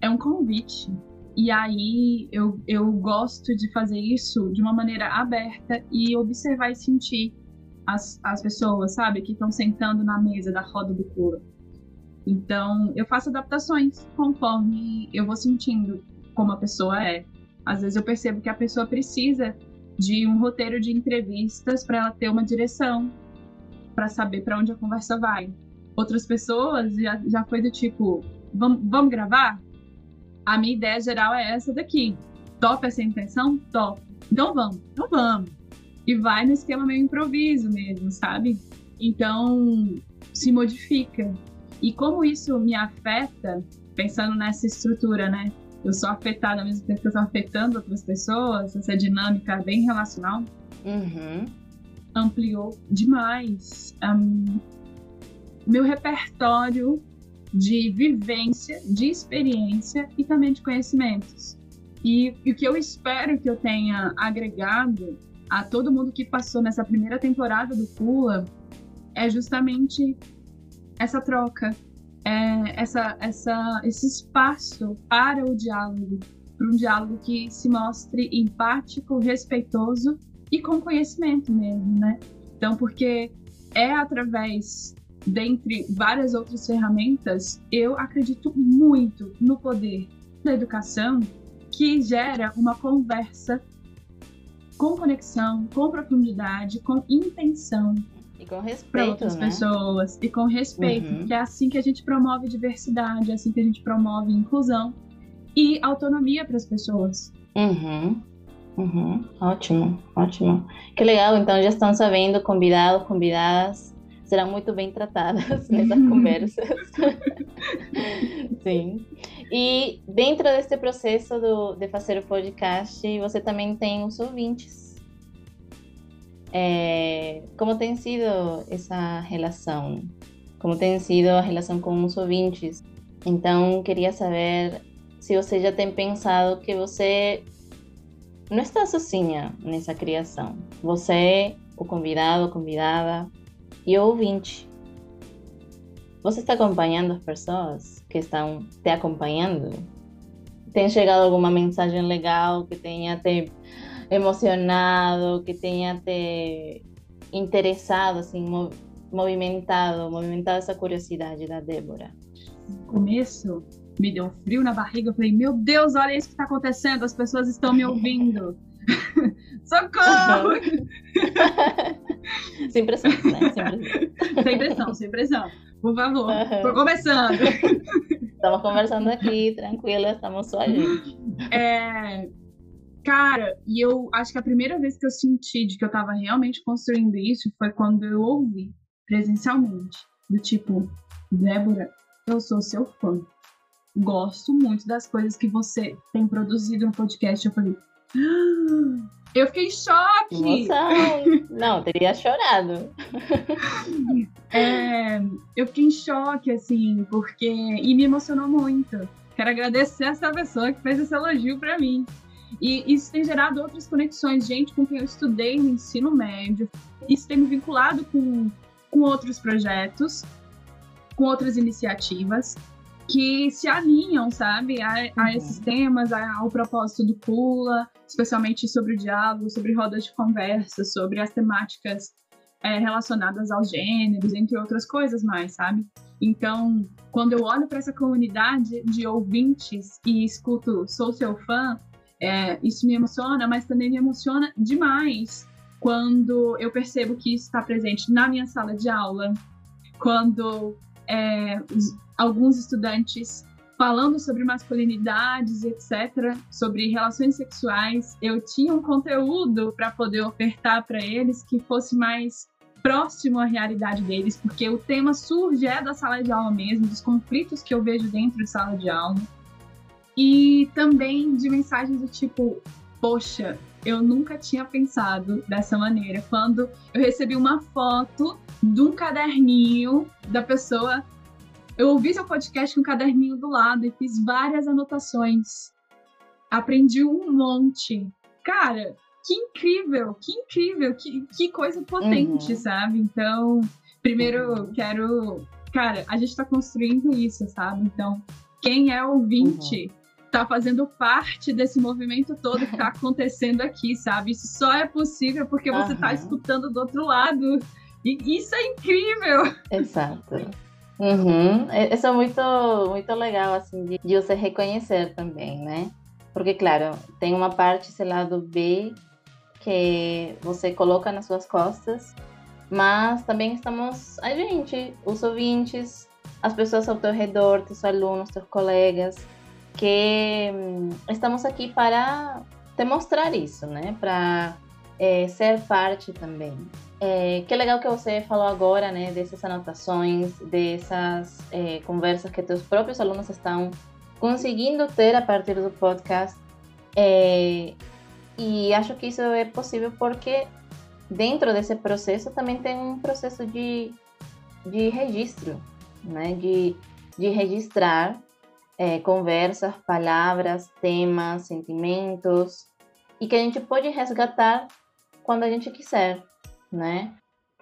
é um convite. E aí eu, eu gosto de fazer isso de uma maneira aberta e observar e sentir as, as pessoas, sabe, que estão sentando na mesa da roda do coro. Então, eu faço adaptações conforme eu vou sentindo como a pessoa é. Às vezes eu percebo que a pessoa precisa de um roteiro de entrevistas para ela ter uma direção, para saber para onde a conversa vai. Outras pessoas já, já foi do tipo: vamos, vamos gravar? A minha ideia geral é essa daqui. Top essa intenção? Top. Então vamos, então vamos. E vai no esquema meio improviso mesmo, sabe? Então se modifica. E como isso me afeta, pensando nessa estrutura, né? Eu sou afetada ao mesmo tempo que eu estou afetando outras pessoas, essa dinâmica bem relacional, uhum. Ampliou demais um, meu repertório de vivência, de experiência e também de conhecimentos. E, e o que eu espero que eu tenha agregado a todo mundo que passou nessa primeira temporada do Pula é justamente essa troca, é, essa, essa, esse espaço para o diálogo, para um diálogo que se mostre empático, respeitoso e com conhecimento mesmo, né? Então, porque é através, dentre várias outras ferramentas, eu acredito muito no poder da educação que gera uma conversa com conexão, com profundidade, com intenção, e com respeito, para outras né? pessoas. E com respeito, Uhum. porque é assim que a gente promove diversidade, é assim que a gente promove inclusão e autonomia para as pessoas. Uhum. Uhum. Ótimo, ótimo. Que legal, então já estão sabendo, convidados, convidadas serão muito bem tratadas nessas conversas. Sim. E dentro deste processo do, de fazer o podcast, você também tem os ouvintes. É, como tem sido essa relação? Como tem sido a relação com os ouvintes? Então, queria saber se você já tem pensado que você não está sozinha nessa criação. Você, o convidado, convidada e o ouvinte. Você está acompanhando as pessoas que estão te acompanhando? Tem chegado alguma mensagem legal que tenha te emocionado, que tenha te interessado, assim, mo- movimentado, movimentado essa curiosidade da Débora? No começo, me deu um frio na barriga. Eu falei, meu Deus, olha isso que está acontecendo, as pessoas estão me ouvindo. Socorro! sem pressão, né? Sem pressão. sem pressão, sem pressão. Por favor, Aham. tô começando. Estamos conversando aqui, tranquila, estamos só a gente. É, cara, e eu acho que a primeira vez que eu senti de que eu tava realmente construindo isso foi quando eu ouvi presencialmente. Do tipo, Débora, eu sou seu fã. Gosto muito das coisas que você tem produzido no podcast. Eu falei, "Ah!" eu fiquei em choque. Não, teria chorado. É, eu fiquei em choque, assim, porque. E me emocionou muito. Quero agradecer essa pessoa que fez esse elogio pra mim. E isso tem gerado outras conexões, gente com quem eu estudei no ensino médio. Isso tem me vinculado com, com outros projetos, com outras iniciativas que se alinham, sabe, a, a Uhum. esses temas, a- ao propósito do Pula, especialmente sobre o diálogo, sobre rodas de conversa, sobre as temáticas é, relacionadas aos gêneros, entre outras coisas mais, sabe? Então, quando eu olho para essa comunidade de ouvintes e escuto Sou Seu Fã, é, isso me emociona, mas também me emociona demais quando eu percebo que isso está presente na minha sala de aula, quando é, os- alguns estudantes falando sobre masculinidades, etc., sobre relações sexuais, eu tinha um conteúdo para poder ofertar para eles que fosse mais próximo à realidade deles, porque o tema surge é da sala de aula mesmo, dos conflitos que eu vejo dentro de sala de aula. E também de mensagens do tipo, poxa, eu nunca tinha pensado dessa maneira. Quando eu recebi uma foto de um caderninho da pessoa, eu ouvi seu podcast com um caderninho do lado e fiz várias anotações. Aprendi um monte. Cara, que incrível, que incrível, que, que coisa potente, uhum. sabe? Então, primeiro quero. Cara, a gente tá construindo isso, sabe? Então, quem é ouvinte uhum tá fazendo parte desse movimento todo que tá acontecendo aqui, sabe? Isso só é possível porque você uhum. tá escutando do outro lado. E isso é incrível! Exato. Uhum. Isso é muito, muito legal, assim, de, de você reconhecer também, né? Porque, claro, tem uma parte, sei lá, do B que você coloca nas suas costas, mas também estamos a gente, os ouvintes, as pessoas ao teu redor, teus alunos, teus colegas, que hum, estamos aqui para te mostrar isso, né? Para é, ser parte também. É, que legal que você falou agora, né? Dessas anotações, dessas é, conversas que teus próprios alunos estão conseguindo ter a partir do podcast. E acho que isso é possível porque dentro desse processo também tem um processo de, de registro, né? De, de registrar é, conversas, palavras, temas, sentimentos, e que a gente pode resgatar quando a gente quiser, né?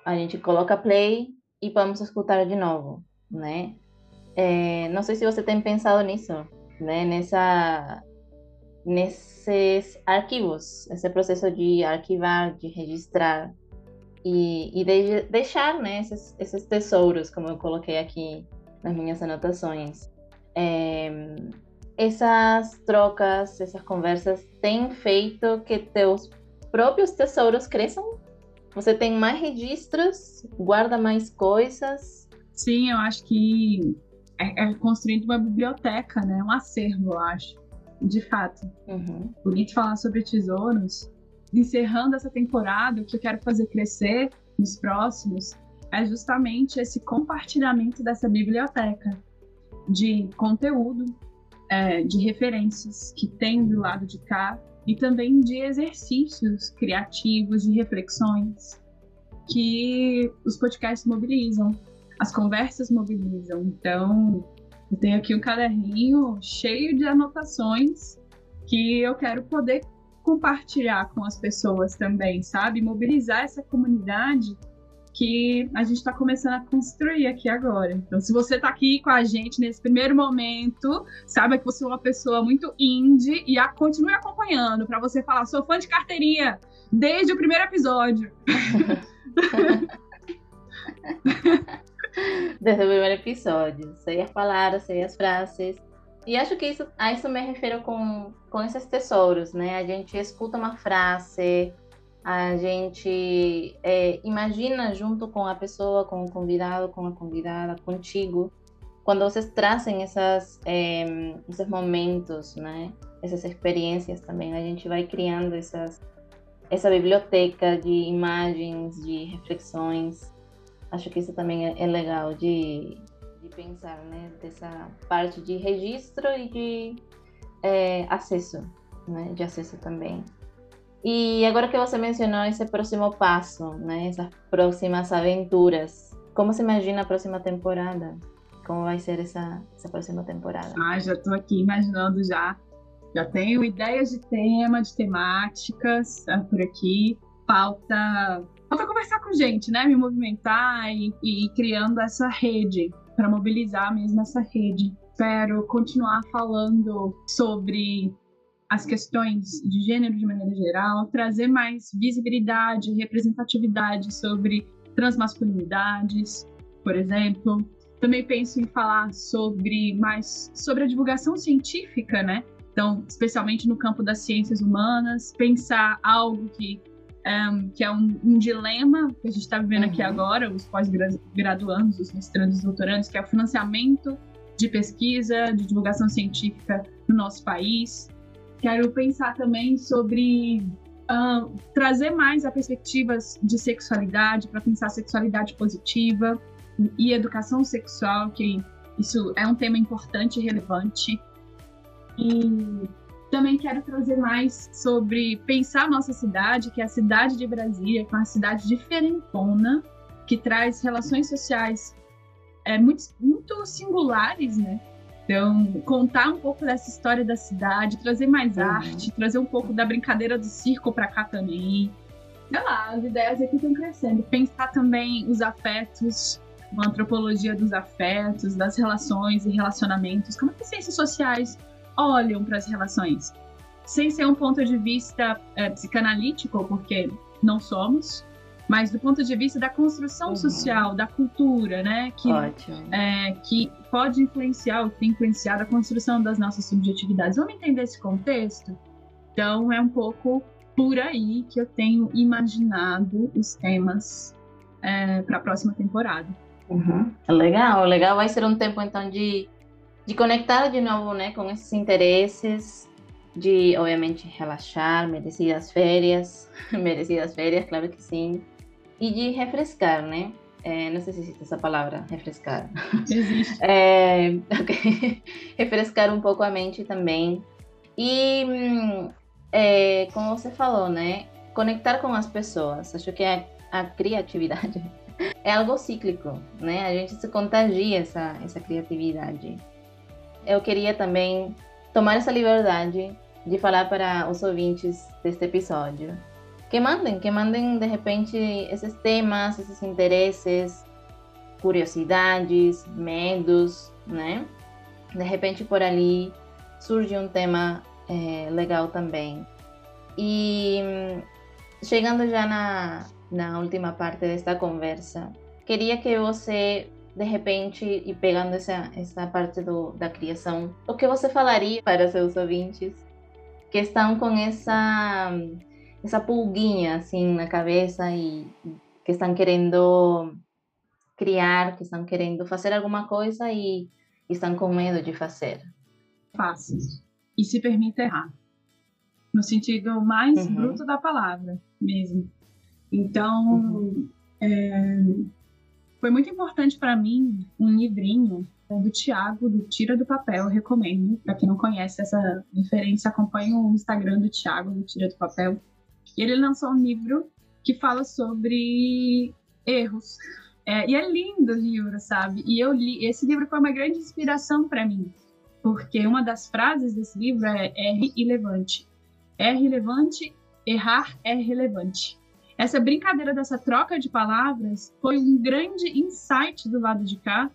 A gente coloca play e vamos escutar de novo, né? É, não sei se você tem pensado nisso, né? Nessa, nesses arquivos, esse processo de arquivar, de registrar e, e de, deixar, né? Esses, esses tesouros, como eu coloquei aqui nas minhas anotações é, essas trocas, essas conversas têm feito que teus próprios tesouros cresçam? Você tem mais registros? Guarda mais coisas? Sim, eu acho que é, é construindo uma biblioteca, né? Um acervo, eu acho. De fato. Uhum. Bonito falar sobre tesouros. Encerrando essa temporada, o que eu quero fazer crescer nos próximos é justamente esse compartilhamento dessa biblioteca de conteúdo, é, de referências que tem do lado de cá e também de exercícios criativos, de reflexões que os podcasts mobilizam, as conversas mobilizam. Então, eu tenho aqui um caderninho cheio de anotações que eu quero poder compartilhar com as pessoas também, sabe? Mobilizar essa comunidade que a gente está começando a construir aqui agora. Então, se você está aqui com a gente nesse primeiro momento, saiba que você é uma pessoa muito indie e a, continue acompanhando para você falar, sou fã de carteirinha desde o primeiro episódio. desde o primeiro episódio. Sei as palavras, sei as frases. E acho que isso, a isso me refiro com, com esses tesouros, né? A gente escuta uma frase, a gente é, imagina junto com a pessoa, com o convidado, com a convidada, contigo, quando vocês trazem essas, é, esses momentos, né? Essas experiências também, a gente vai criando essas, essa biblioteca de imagens, de reflexões. Acho que isso também é, é legal de, de pensar, né? Dessa parte de registro e de é, acesso, né? De acesso também. E agora que você mencionou esse próximo passo, né? Essas próximas aventuras, como você imagina a próxima temporada? Como vai ser essa, essa próxima temporada? Ah, já estou aqui imaginando já. Já tenho ideias de tema, de temáticas uh, por aqui. Falta, falta conversar com gente, né? Me movimentar e, e criando essa rede para mobilizar mesmo essa rede. Espero continuar falando sobre as questões de gênero de maneira geral, trazer mais visibilidade, representatividade sobre transmasculinidades, por exemplo. Também penso em falar sobre mais sobre a divulgação científica, né? Então, especialmente no campo das ciências humanas, pensar algo que um, que é um, um, dilema que a gente está vivendo uhum. aqui agora, os pós-graduandos, os mestrandos, os doutorandos, que é o financiamento de pesquisa, de divulgação científica no nosso país. Quero pensar também sobre uh, trazer mais a perspectivas de sexualidade, para pensar sexualidade positiva e educação sexual, que isso é um tema importante e relevante. E também quero trazer mais sobre pensar a nossa cidade, que é a cidade de Brasília, que é uma cidade diferentona, que traz relações sociais é, muito, muito singulares, né? Então, contar um pouco dessa história da cidade, trazer mais uhum. arte, trazer um pouco da brincadeira do circo para cá também. Sei lá, as ideias aqui estão crescendo. Pensar também os afetos, uma antropologia dos afetos, das relações e relacionamentos. Como é que as ciências sociais olham para as relações? Sem ser um ponto de vista é, psicanalítico, porque não somos, mas do ponto de vista da construção uhum. social, da cultura, né? Que, é, que pode influenciar, ou tem influenciado a construção das nossas subjetividades. Vamos entender esse contexto? Então, é um pouco por aí que eu tenho imaginado os temas é, para a próxima temporada. Uhum. Legal, legal. Vai ser um tempo, então, de, de conectar de novo né, com esses interesses, de, obviamente, relaxar, merecidas férias, merecidas férias, claro que sim e de refrescar, né? É, não sei se existe essa palavra, refrescar. Existe. É, okay. refrescar um pouco a mente também. E, é, como você falou, né? Conectar com as pessoas. Acho que a, a criatividade é algo cíclico, né? A gente se contagia essa, essa criatividade. Eu queria também tomar essa liberdade de falar para os ouvintes deste episódio que mandem, que mandem de repente esses temas, esses interesses, curiosidades, medos, né? De repente por ali surge um tema é, legal também. E chegando já na, na última parte desta conversa, queria que você, de repente, e pegando essa, essa parte do, da criação, o que você falaria para seus ouvintes que estão com essa essa pulguinha assim na cabeça e que estão querendo criar, que estão querendo fazer alguma coisa e estão com medo de fazer. Faça e se permita errar, no sentido mais uhum. bruto da palavra mesmo. Então, uhum. é, foi muito importante para mim um livrinho do Tiago, do Tira do Papel, eu recomendo. Para quem não conhece essa referência, acompanhe o Instagram do Tiago, do Tira do Papel. E ele lançou um livro que fala sobre erros. É, e é lindo o livro, sabe? E eu li. Esse livro foi uma grande inspiração para mim, porque uma das frases desse livro é R irrelevante. É relevante, errar é relevante. Essa brincadeira dessa troca de palavras foi um grande insight do lado de cá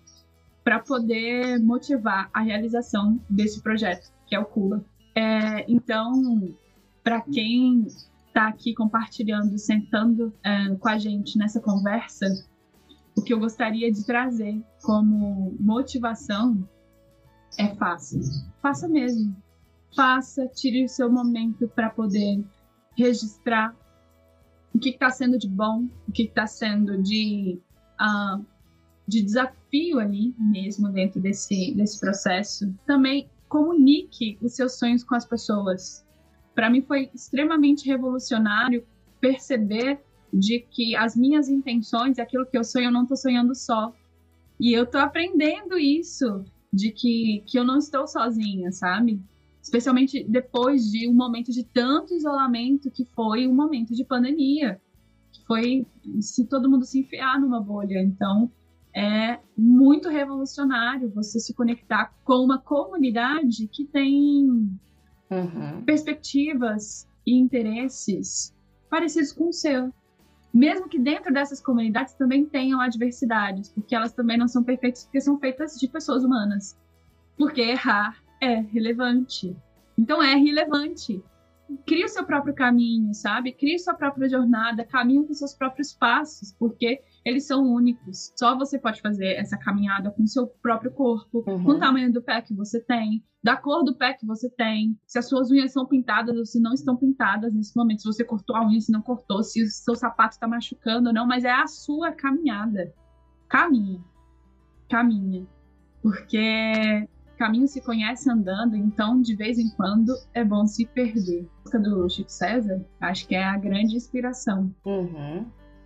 para poder motivar a realização desse projeto, que é o Cuba. É, então, para quem estar tá aqui compartilhando, sentando uh, com a gente nessa conversa, o que eu gostaria de trazer como motivação é faça. Faça mesmo. Faça, tire o seu momento para poder registrar o que está sendo de bom, o que está sendo de, uh, de desafio ali mesmo dentro desse, desse processo. Também comunique os seus sonhos com as pessoas para mim foi extremamente revolucionário perceber de que as minhas intenções, aquilo que eu sonho, eu não estou sonhando só. E eu estou aprendendo isso, de que, que eu não estou sozinha, sabe? Especialmente depois de um momento de tanto isolamento que foi um momento de pandemia. Que foi se todo mundo se enfiar numa bolha. Então, é muito revolucionário você se conectar com uma comunidade que tem uhum. perspectivas e interesses parecidos com o seu. Mesmo que dentro dessas comunidades também tenham adversidades, porque elas também não são perfeitas, porque são feitas de pessoas humanas. Porque errar é relevante. Então é relevante. Crie o seu próprio caminho, sabe? Crie sua própria jornada, caminhe com seus próprios passos, porque eles são únicos. Só você pode fazer essa caminhada com o seu próprio corpo, uhum. com o tamanho do pé que você tem, da cor do pé que você tem, se as suas unhas são pintadas ou se não estão pintadas nesse momento, se você cortou a unha, se não cortou, se o seu sapato está machucando ou não, mas é a sua caminhada. Caminhe. Caminhe. Porque caminho se conhece andando, então de vez em quando é bom se perder. A música do Chico César, acho que é a grande inspiração. Uhum.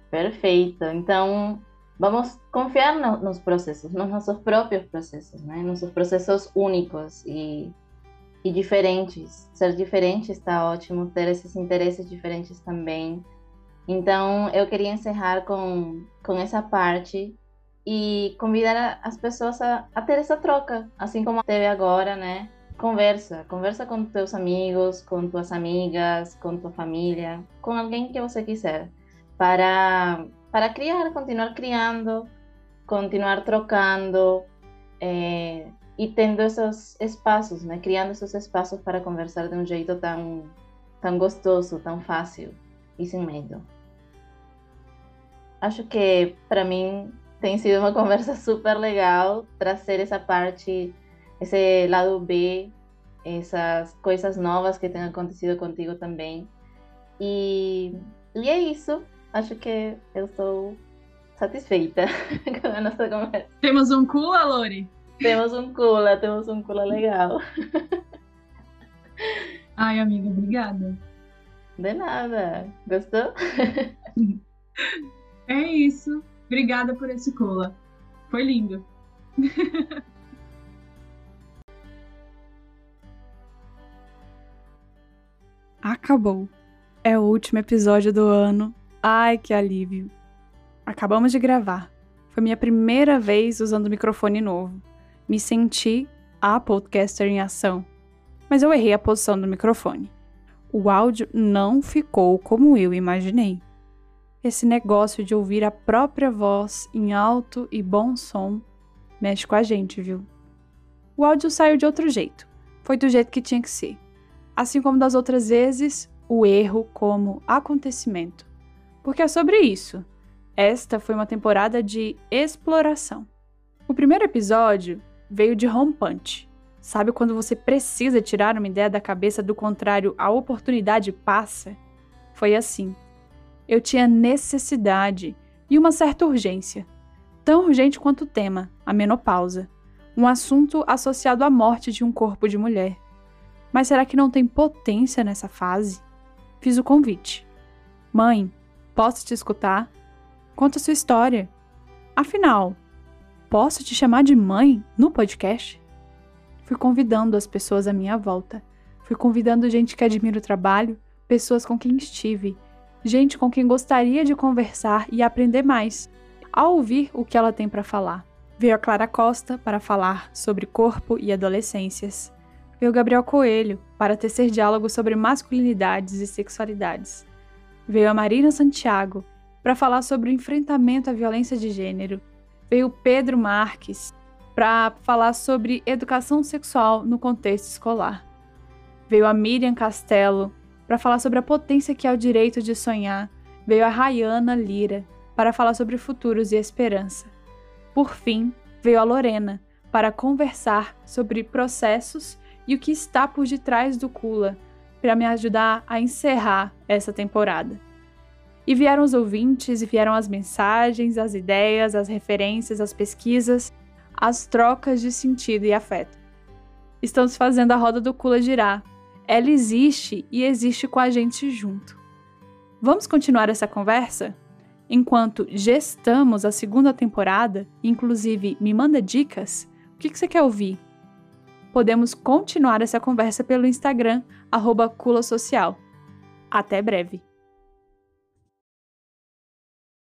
Perfeito. Então, vamos confiar no, nos processos, nos nossos próprios processos, né? Nossos processos únicos e, e diferentes. Ser diferente está ótimo, ter esses interesses diferentes também. Então, eu queria encerrar com, com essa parte e convidar as pessoas a, a ter essa troca, assim como teve agora, né? Conversa, conversa com teus amigos, com tuas amigas, com tua família, com alguém que você quiser, para para criar, continuar criando, continuar trocando e tendo esses espaços, né? Criando esses espaços para conversar de um jeito tão tão gostoso, tão fácil e sem medo. Acho que para mim tem sido uma conversa super legal trazer essa parte, esse lado B, essas coisas novas que têm acontecido contigo também. E, e é isso. Acho que eu estou satisfeita com a nossa conversa. Temos um cula, Lori? Temos um cula, temos um cula legal. Ai, amiga, obrigada. De nada. Gostou? É isso. Obrigada por esse cola. Foi lindo. Acabou. É o último episódio do ano. Ai, que alívio. Acabamos de gravar. Foi minha primeira vez usando microfone novo. Me senti a podcaster em ação. Mas eu errei a posição do microfone. O áudio não ficou como eu imaginei. Esse negócio de ouvir a própria voz em alto e bom som mexe com a gente, viu? O áudio saiu de outro jeito. Foi do jeito que tinha que ser. Assim como das outras vezes, o erro como acontecimento. Porque é sobre isso. Esta foi uma temporada de exploração. O primeiro episódio veio de rompante. Sabe quando você precisa tirar uma ideia da cabeça, do contrário, a oportunidade passa? Foi assim eu tinha necessidade e uma certa urgência, tão urgente quanto o tema, a menopausa, um assunto associado à morte de um corpo de mulher. Mas será que não tem potência nessa fase? Fiz o convite. Mãe, posso te escutar? Conta sua história. Afinal, posso te chamar de mãe no podcast? Fui convidando as pessoas à minha volta. Fui convidando gente que admira o trabalho, pessoas com quem estive, gente com quem gostaria de conversar e aprender mais, ao ouvir o que ela tem para falar. Veio a Clara Costa para falar sobre corpo e adolescências. Veio Gabriel Coelho para tecer diálogo sobre masculinidades e sexualidades. Veio a Marina Santiago para falar sobre o enfrentamento à violência de gênero. Veio Pedro Marques para falar sobre educação sexual no contexto escolar. Veio a Miriam Castelo para falar sobre a potência que é o direito de sonhar, veio a Rayana Lira para falar sobre futuros e esperança. Por fim, veio a Lorena para conversar sobre processos e o que está por detrás do Kula, para me ajudar a encerrar essa temporada. E vieram os ouvintes, e vieram as mensagens, as ideias, as referências, as pesquisas, as trocas de sentido e afeto. Estamos fazendo a roda do Kula girar ela existe e existe com a gente junto. Vamos continuar essa conversa? Enquanto gestamos a segunda temporada, inclusive me manda dicas, o que, você quer ouvir? Podemos continuar essa conversa pelo Instagram, arroba. Até breve!